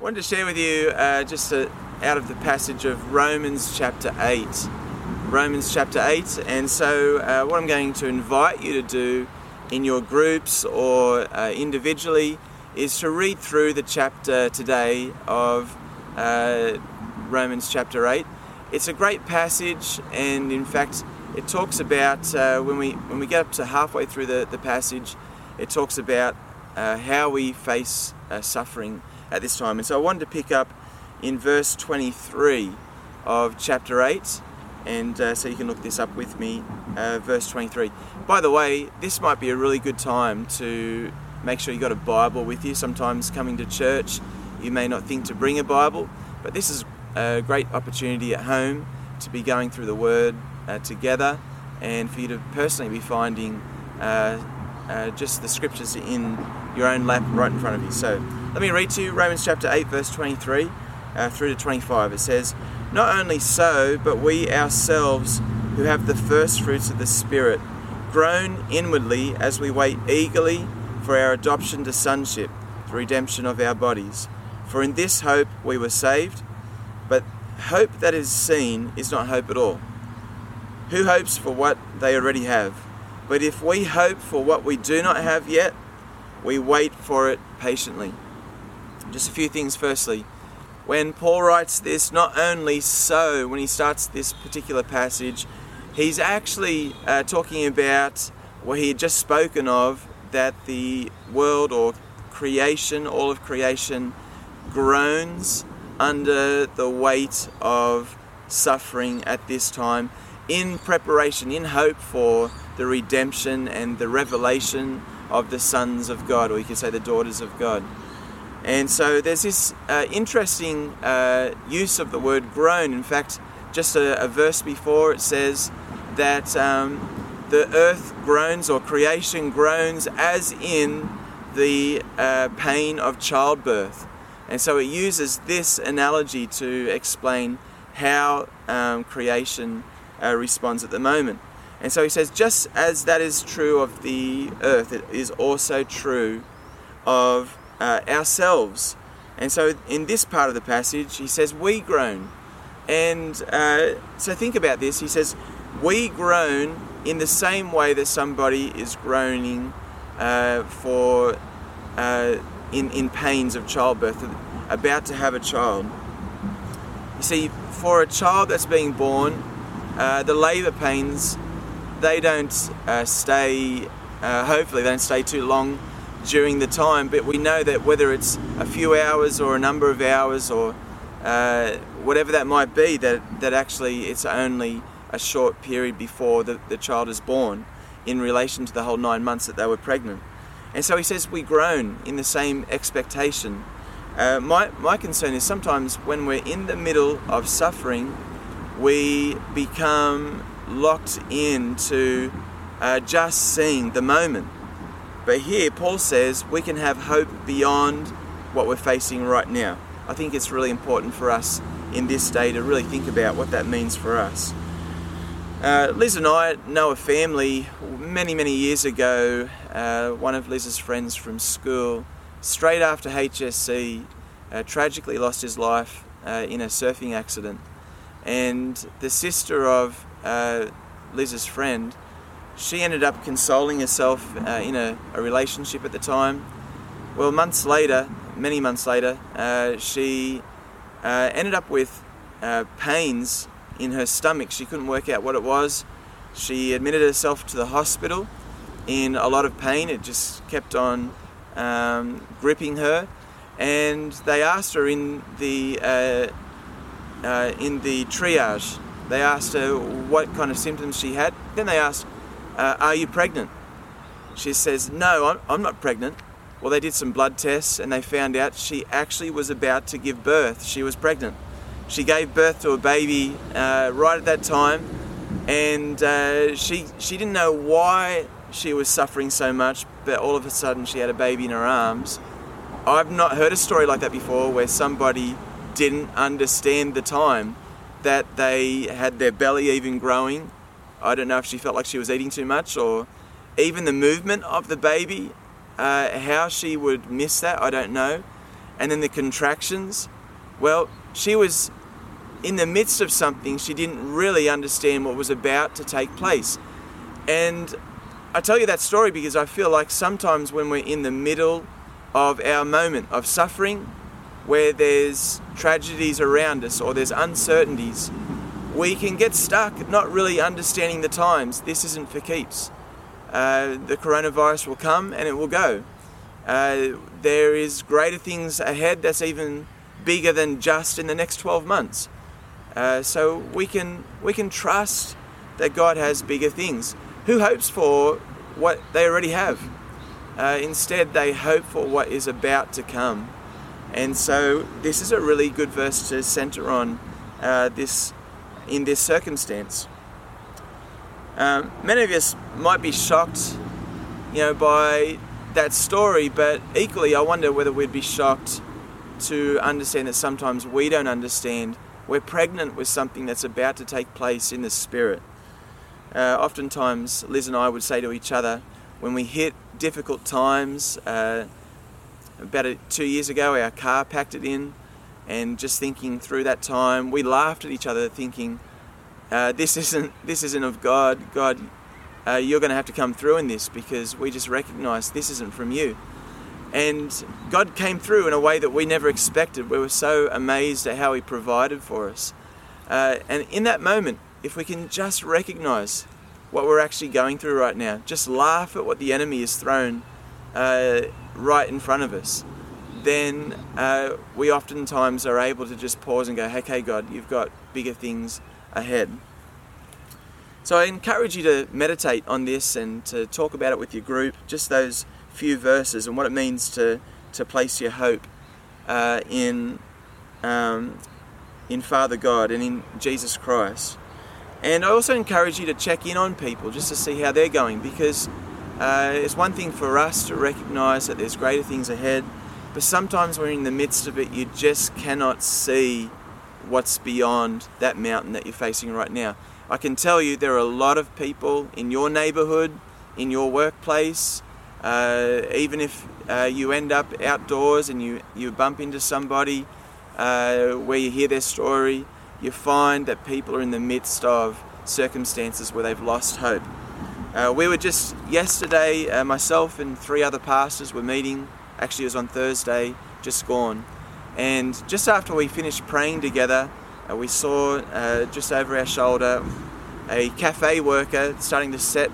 Wanted to share with you uh, just a, out of the passage of Romans chapter 8. Romans chapter 8. And so, uh, what I'm going to invite you to do in your groups or uh, individually is to read through the chapter today of uh, Romans chapter 8. It's a great passage, and in fact, it talks about uh, when we when we get up to halfway through the, the passage, it talks about uh, how we face suffering at this time. And so I wanted to pick up in verse 23 of chapter 8. And uh, so you can look this up with me, uh, verse 23. By the way, this might be a really good time to make sure you've got a Bible with you. Sometimes coming to church, you may not think to bring a Bible, but this is a great opportunity at home to be going through the Word uh, together and for you to personally be finding uh, uh, just the scriptures in your own lap right in front of you. So let me read to you Romans chapter 8, verse 23 uh, through to 25. It says, Not only so, but we ourselves who have the first fruits of the Spirit groan inwardly as we wait eagerly for our adoption to sonship, the redemption of our bodies. For in this hope we were saved, but hope that is seen is not hope at all. Who hopes for what they already have? But if we hope for what we do not have yet, we wait for it patiently. Just a few things firstly. When Paul writes this, not only so, when he starts this particular passage, he's actually uh, talking about what he had just spoken of that the world or creation, all of creation, groans under the weight of suffering at this time in preparation, in hope for the redemption and the revelation of the sons of God, or you could say the daughters of God. And so there's this uh, interesting uh, use of the word groan. In fact, just a, a verse before it says that um, the earth groans or creation groans as in the uh, pain of childbirth. And so it uses this analogy to explain how um, creation uh, responds at the moment. And so he says, just as that is true of the earth, it is also true of uh, ourselves. And so in this part of the passage, he says, We groan. And uh, so think about this. He says, We groan in the same way that somebody is groaning uh, for uh, in, in pains of childbirth, about to have a child. You see, for a child that's being born, uh, the labour pains they don't uh, stay. hopefully, they don't stay too long during the time, but we know that whether it's a few hours or a number of hours or uh, whatever that might be, that, that actually it's only a short period before the, the child is born in relation to the whole nine months that they were pregnant. And so he says we groan in the same expectation. Uh, my, my concern is sometimes when we're in the middle of suffering, we become locked into uh, just seeing the moment but here, Paul says we can have hope beyond what we're facing right now. I think it's really important for us in this day to really think about what that means for us. Uh, Liz and I know a family many, many years ago. Uh, one of Liz's friends from school, straight after HSC, uh, tragically lost his life uh, in a surfing accident. And the sister of uh, Liz's friend she ended up consoling herself uh, in a, a, relationship at the time. Well, months later, many months later, uh, she uh, ended up with uh, pains in her stomach. She couldn't work out what it was. She admitted herself to the hospital in a lot of pain. It just kept on um, gripping her, and they asked her in the uh, uh, in the triage. They asked her what kind of symptoms she had. Then they asked uh, Are you pregnant? She says, No, I'm, not pregnant. Well, they did some blood tests and they found out she actually was about to give birth. She was pregnant. She gave birth to a baby uh, right at that time, and uh, she she didn't know why she was suffering so much, but all of a sudden she had a baby in her arms. I've not heard a story like that before, where somebody didn't understand the time that they had their belly even growing I don't know if she felt like she was eating too much or even the movement of the baby, uh, how she would miss that, I don't know. and then the contractions. Well, she was in the midst of something she didn't really understand what was about to take place. And I tell you that story because I feel like sometimes when we're in the middle of our moment of suffering, where there's tragedies around us or there's uncertainties, we can get stuck not really understanding the times. This isn't for keeps. Uh, the coronavirus will come and it will go. Uh, there is greater things ahead that's even bigger than just in the next 12 months. Uh, so we can we can trust that God has bigger things. Who hopes for what they already have? Uh, instead, they hope for what is about to come. And so this is a really good verse to center on uh, this in this circumstance. Um, many of us might be shocked, you know, by that story, but equally, I wonder whether we'd be shocked to understand that sometimes we don't understand. We're pregnant with something that's about to take place in the spirit. Uh, oftentimes, Liz and I would say to each other when we hit difficult times. Uh, about two years ago, our car packed it in, and just thinking through that time, we laughed at each other, thinking, uh, "This isn't this isn't of God. God, uh, you're going to have to come through in this because we just recognise this isn't from you." And God came through in a way that we never expected. We were so amazed at how He provided for us. Uh, and in that moment, if we can just recognize what we're actually going through right now, just laugh at what the enemy has thrown uh, right in front of us, then uh, we oftentimes are able to just pause and go, okay, God, you've got bigger things ahead. So I encourage you to meditate on this and to talk about it with your group, just those few verses and what it means to, to place your hope uh, in, um, in Father God and in Jesus Christ. And I also encourage you to check in on people just to see how they're going because uh, it's one thing for us to recognize that there's greater things ahead, but sometimes we're in the midst of it, you just cannot see what's beyond that mountain that you're facing right now. I can tell you there are a lot of people in your neighborhood, in your workplace, uh, even if uh, you end up outdoors and you, you bump into somebody uh, where you hear their story, you find that people are in the midst of circumstances where they've lost hope. Uh, we were just yesterday, uh, myself and three other pastors were meeting. Actually, it was on Thursday, just gone. And just after we finished praying together, uh, we saw uh, just over our shoulder a cafe worker starting to set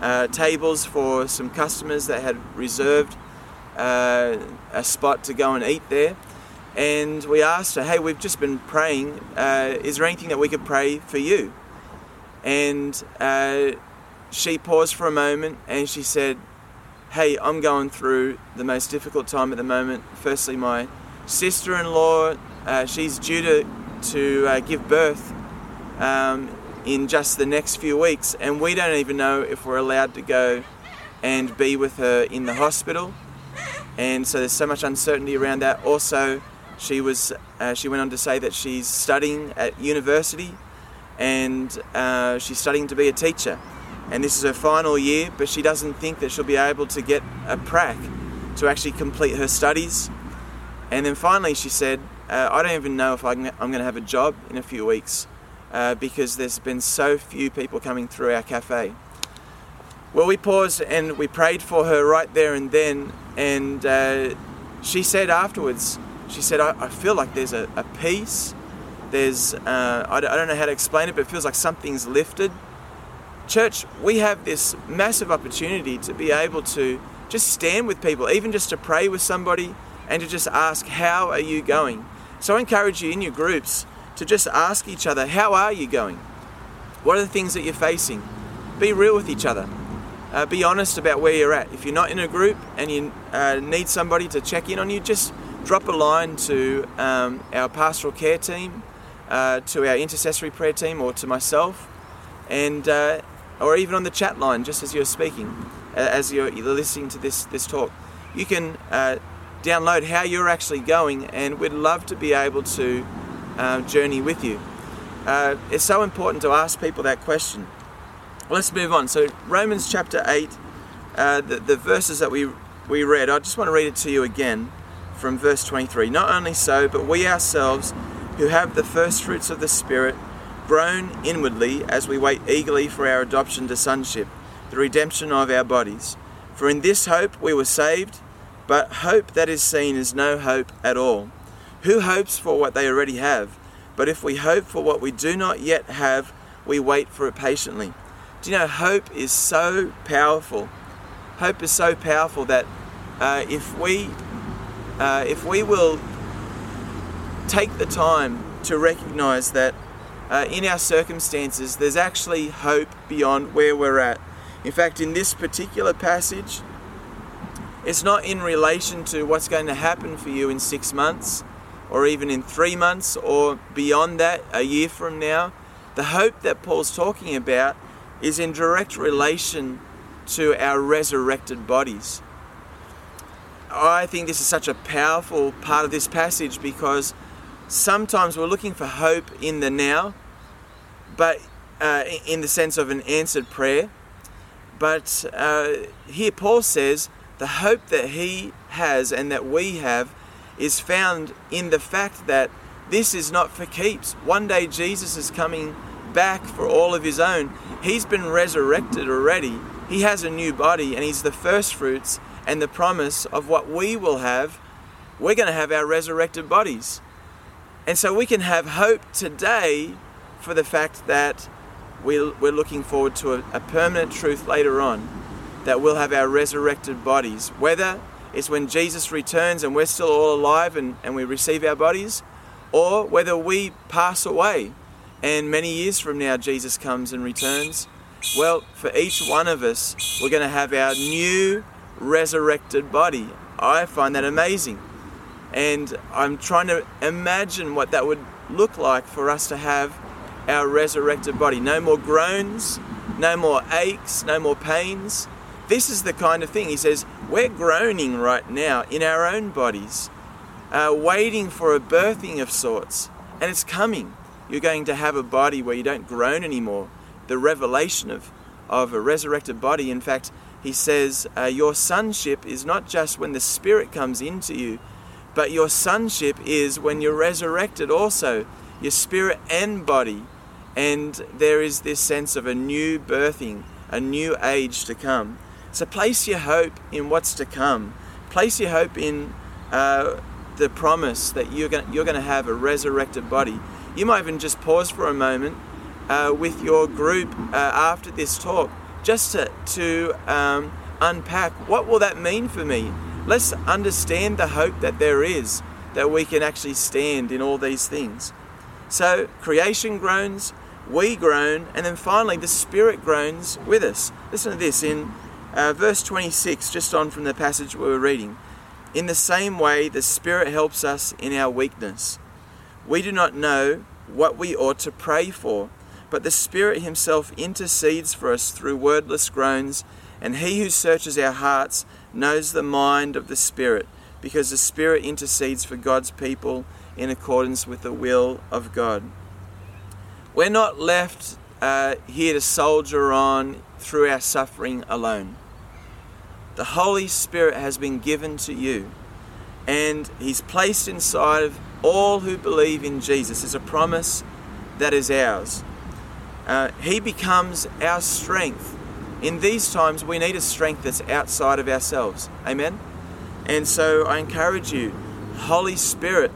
uh, tables for some customers that had reserved uh, a spot to go and eat there and we asked her, "Hey, we've just been praying. Uh, is there anything that we could pray for you?" And uh, she paused for a moment and she said, "Hey, I'm going through the most difficult time at the moment. Firstly, my sister-in-law, uh, she's due to to uh, give birth." Um, in just the next few weeks, and we don't even know if we're allowed to go and be with her in the hospital. And so there's so much uncertainty around that. Also, she was uh, she went on to say that she's studying at university and uh, she's studying to be a teacher. And this is her final year, but she doesn't think that she'll be able to get a prac to actually complete her studies. And then finally, she said, uh, I don't even know if I'm going to have a job in a few weeks uh, because there's been so few people coming through our cafe. Well, we paused and we prayed for her right there and then, and uh, she said afterwards, she said, I, I feel like there's a, a peace. There's, uh, I, I don't know how to explain it, but it feels like something's lifted. Church, we have this massive opportunity to be able to just stand with people, even just to pray with somebody and to just ask, How are you going? So I encourage you in your groups to just ask each other, How are you going? What are the things that you're facing? Be real with each other. Uh, be honest about where you're at. If you're not in a group and you uh, need somebody to check in on you, just drop a line to um, our pastoral care team, uh, to our intercessory prayer team, or to myself, and uh, or even on the chat line, just as you're speaking, uh, as you're, listening to this this talk. You can uh, download how you're actually going, and we'd love to be able to uh, journey with you. Uh, it's so important to ask people that question. Let's move on. So Romans chapter eight, the, the verses that we we read. I just want to read it to you again. from verse 23. Not only so, but we ourselves, who have the first fruits of the Spirit, groan inwardly as we wait eagerly for our adoption to sonship, the redemption of our bodies. For in this hope we were saved, but hope that is seen is no hope at all. Who hopes for what they already have? But if we hope for what we do not yet have, we wait for it patiently. Do you know, hope is so powerful. Hope is so powerful that uh, if we uh, if we will take the time to recognize that uh, in our circumstances there's actually hope beyond where we're at. In fact, in this particular passage, it's not in relation to what's going to happen for you in six months or even in three months or beyond that, a year from now. The hope that Paul's talking about is in direct relation to our resurrected bodies. I think this is such a powerful part of this passage because sometimes we're looking for hope in the now, but uh, in the sense of an answered prayer. But uh, here Paul says the hope that he has and that we have is found in the fact that this is not for keeps. One day Jesus is coming back for all of his own. He's been resurrected already. He has a new body and he's the first fruits and the promise of what we will have, we're going to have our resurrected bodies. And so we can have hope today for the fact that we're, looking forward to a, a permanent truth later on that we'll have our resurrected bodies. Whether it's when Jesus returns and we're still all alive and, and we receive our bodies, or whether we pass away and many years from now Jesus comes and returns. Well, for each one of us, we're going to have our new resurrected body. I find that amazing. And I'm trying to imagine what that would look like for us to have our resurrected body. No more groans, no more aches, no more pains. This is the kind of thing. He says, we're groaning right now in our own bodies, uh, waiting for a birthing of sorts. And it's coming. You're going to have a body where you don't groan anymore. The revelation of, of a resurrected body, in fact, he says, uh, Your sonship is not just when the Spirit comes into you, but your sonship is when you're resurrected also, your spirit and body. And there is this sense of a new birthing, a new age to come. So place your hope in what's to come. Place your hope in uh, the promise that you're going you're to have a resurrected body. You might even just pause for a moment uh, with your group uh, after this talk just to, to um, unpack what will that mean for me? Let's understand the hope that there is that we can actually stand in all these things. So creation groans, we groan, and then finally the Spirit groans with us. Listen to this in uh, verse 26, just on from the passage we were reading. In the same way, the Spirit helps us in our weakness. We do not know what we ought to pray for but the Spirit Himself intercedes for us through wordless groans, and He who searches our hearts knows the mind of the Spirit, because the Spirit intercedes for God's people in accordance with the will of God. We're not left uh, here to soldier on through our suffering alone. The Holy Spirit has been given to you, and He's placed inside of all who believe in Jesus. It's a promise that is ours. Uh, he becomes our strength. In these times, we need a strength that's outside of ourselves. Amen? And so I encourage you, Holy Spirit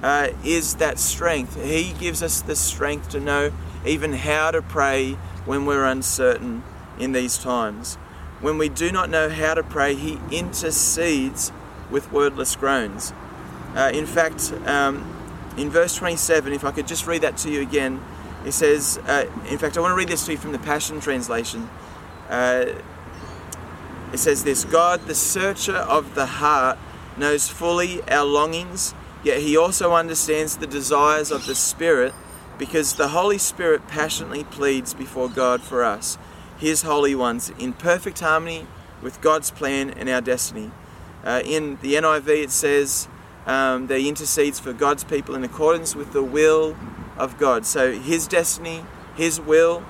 uh, is that strength. He gives us the strength to know even how to pray when we're uncertain in these times. When we do not know how to pray, He intercedes with wordless groans. Uh, in fact, um, in verse 27, if I could just read that to you again, it says, uh, in fact, I want to read this to you from the Passion Translation. Uh, it says this God, the searcher of the heart, knows fully our longings, yet he also understands the desires of the Spirit because the Holy Spirit passionately pleads before God for us, his holy ones, in perfect harmony with God's plan and our destiny. Uh, in the NIV, it says um, that he intercedes for God's people in accordance with the will of God. So His destiny, His will.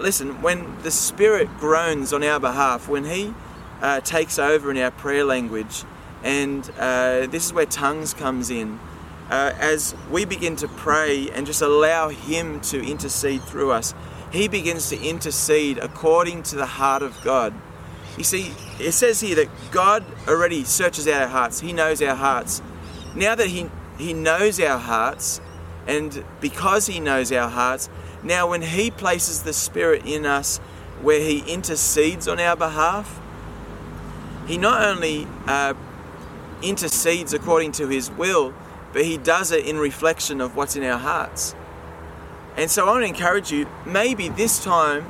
Listen, when the Spirit groans on our behalf, when He uh, takes over in our prayer language, And uh, this is where tongues comes in. Uh, as we begin to pray and just allow Him to intercede through us, He begins to intercede according to the heart of God. You see, it says here that God already searches out our hearts, He knows our hearts. Now that He, he knows our hearts, and because He knows our hearts, now when He places the Spirit in us where He intercedes on our behalf, He not only uh, intercedes according to His will, but He does it in reflection of what's in our hearts. And so I want to encourage you maybe this time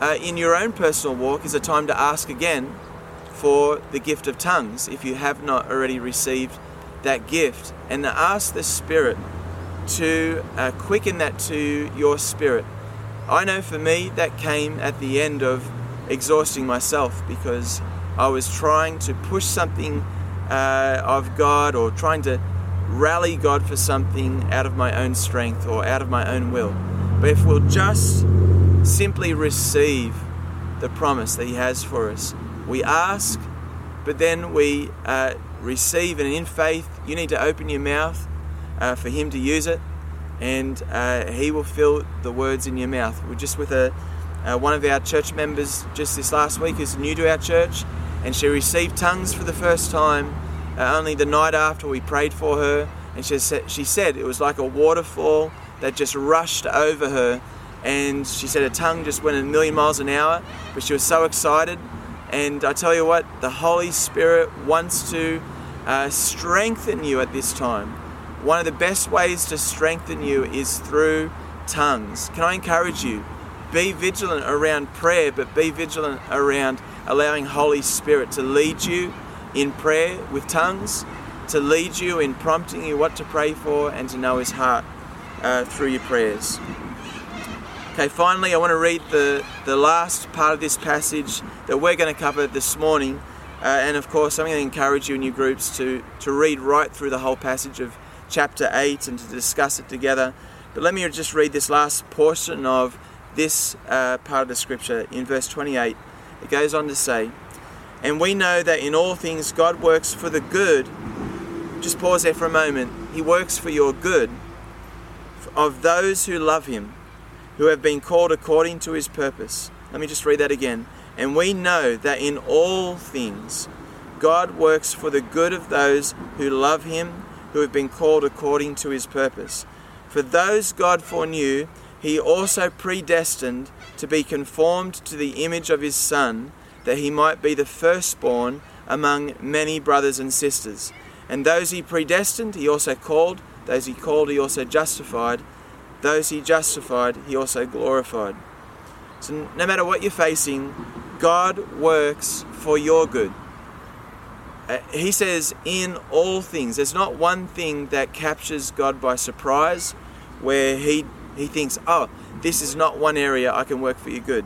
uh, in your own personal walk is a time to ask again for the gift of tongues if you have not already received that gift, and to ask the Spirit to uh, quicken that to your spirit. I know for me that came at the end of exhausting myself because I was trying to push something uh, of God or trying to rally God for something out of my own strength or out of my own will. But if we'll just simply receive the promise that He has for us, we ask, but then we uh, receive, and in faith, you need to open your mouth uh, for Him to use it, and uh, He will fill the words in your mouth. We're just with a uh, one of our church members just this last week is new to our church, and she received tongues for the first time uh, only the night after we prayed for her, and she said, she said it was like a waterfall that just rushed over her, and she said her tongue just went a million miles an hour, but she was so excited. And I tell you what, the Holy Spirit wants to uh, strengthen you at this time. One of the best ways to strengthen you is through tongues. Can I encourage you? Be vigilant around prayer, but be vigilant around allowing Holy Spirit to lead you in prayer with tongues, to lead you in prompting you what to pray for, and to know His heart uh, through your prayers. Okay, finally, I want to read the, the last part of this passage that we're going to cover this morning. Uh, and of course, I'm going to encourage you in your groups to, to read right through the whole passage of chapter 8 and to discuss it together. But let me just read this last portion of this uh, part of the scripture in verse 28. It goes on to say, and we know that in all things God works for the good. Just pause there for a moment. He works for your good of those who love Him, who have been called according to His purpose. Let me just read that again. And we know that in all things God works for the good of those who love Him, who have been called according to His purpose. For those God foreknew, He also predestined to be conformed to the image of His Son that he might be the firstborn among many brothers and sisters. And those he predestined, he also called. Those he called, he also justified. Those he justified, he also glorified. So, no matter what you're facing, God works for your good. Uh, he says, in all things. There's not one thing that captures God by surprise where he, he thinks, oh, this is not one area I can work for your good.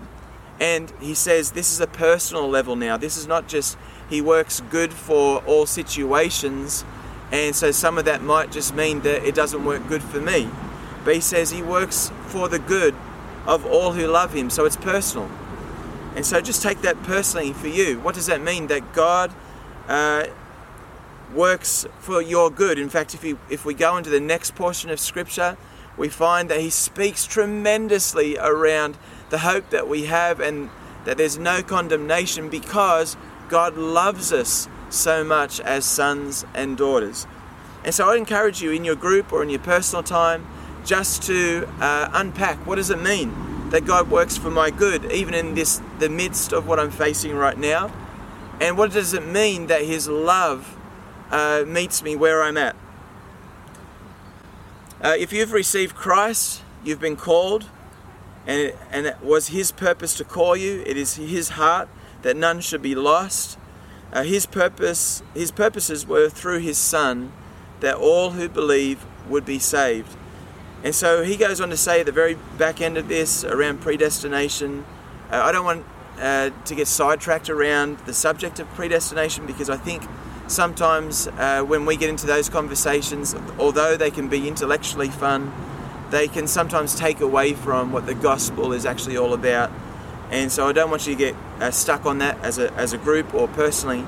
And he says this is a personal level now. This is not just he works good for all situations, and so some of that might just mean that it doesn't work good for me. But he says he works for the good of all who love him, so it's personal. And so just take that personally for you. What does that mean? That God uh, works for your good. In fact, if, you, if we go into the next portion of Scripture, we find that he speaks tremendously around the hope that we have and that there's no condemnation because God loves us so much as sons and daughters. And so I encourage you in your group or in your personal time just to uh, unpack what does it mean that God works for my good, even in this the midst of what I'm facing right now, and what does it mean that His love uh, meets me where I'm at. Uh, if you've received Christ, you've been called and it, and it was His purpose to call you. It is His heart that none should be lost. Uh, his purpose, His purposes were through His Son, that all who believe would be saved. And so He goes on to say at the very back end of this around predestination. Uh, I don't want uh, to get sidetracked around the subject of predestination because I think sometimes uh, when we get into those conversations, although they can be intellectually fun, they can sometimes take away from what the gospel is actually all about. And so I don't want you to get uh, stuck on that as a, as a group or personally.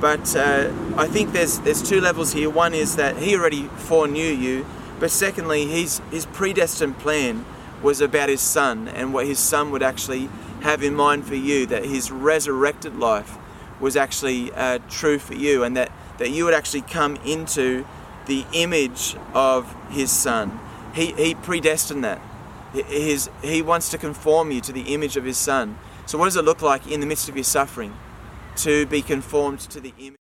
But uh, I think there's there's two levels here. One is that He already foreknew you, but secondly, His His predestined plan was about His Son and what His Son would actually have in mind for you. That His resurrected life was actually uh, true for you, and that that you would actually come into the image of His Son. He He predestined that. His, he wants to conform you to the image of his son. So, what does it look like in the midst of your suffering to be conformed to the image?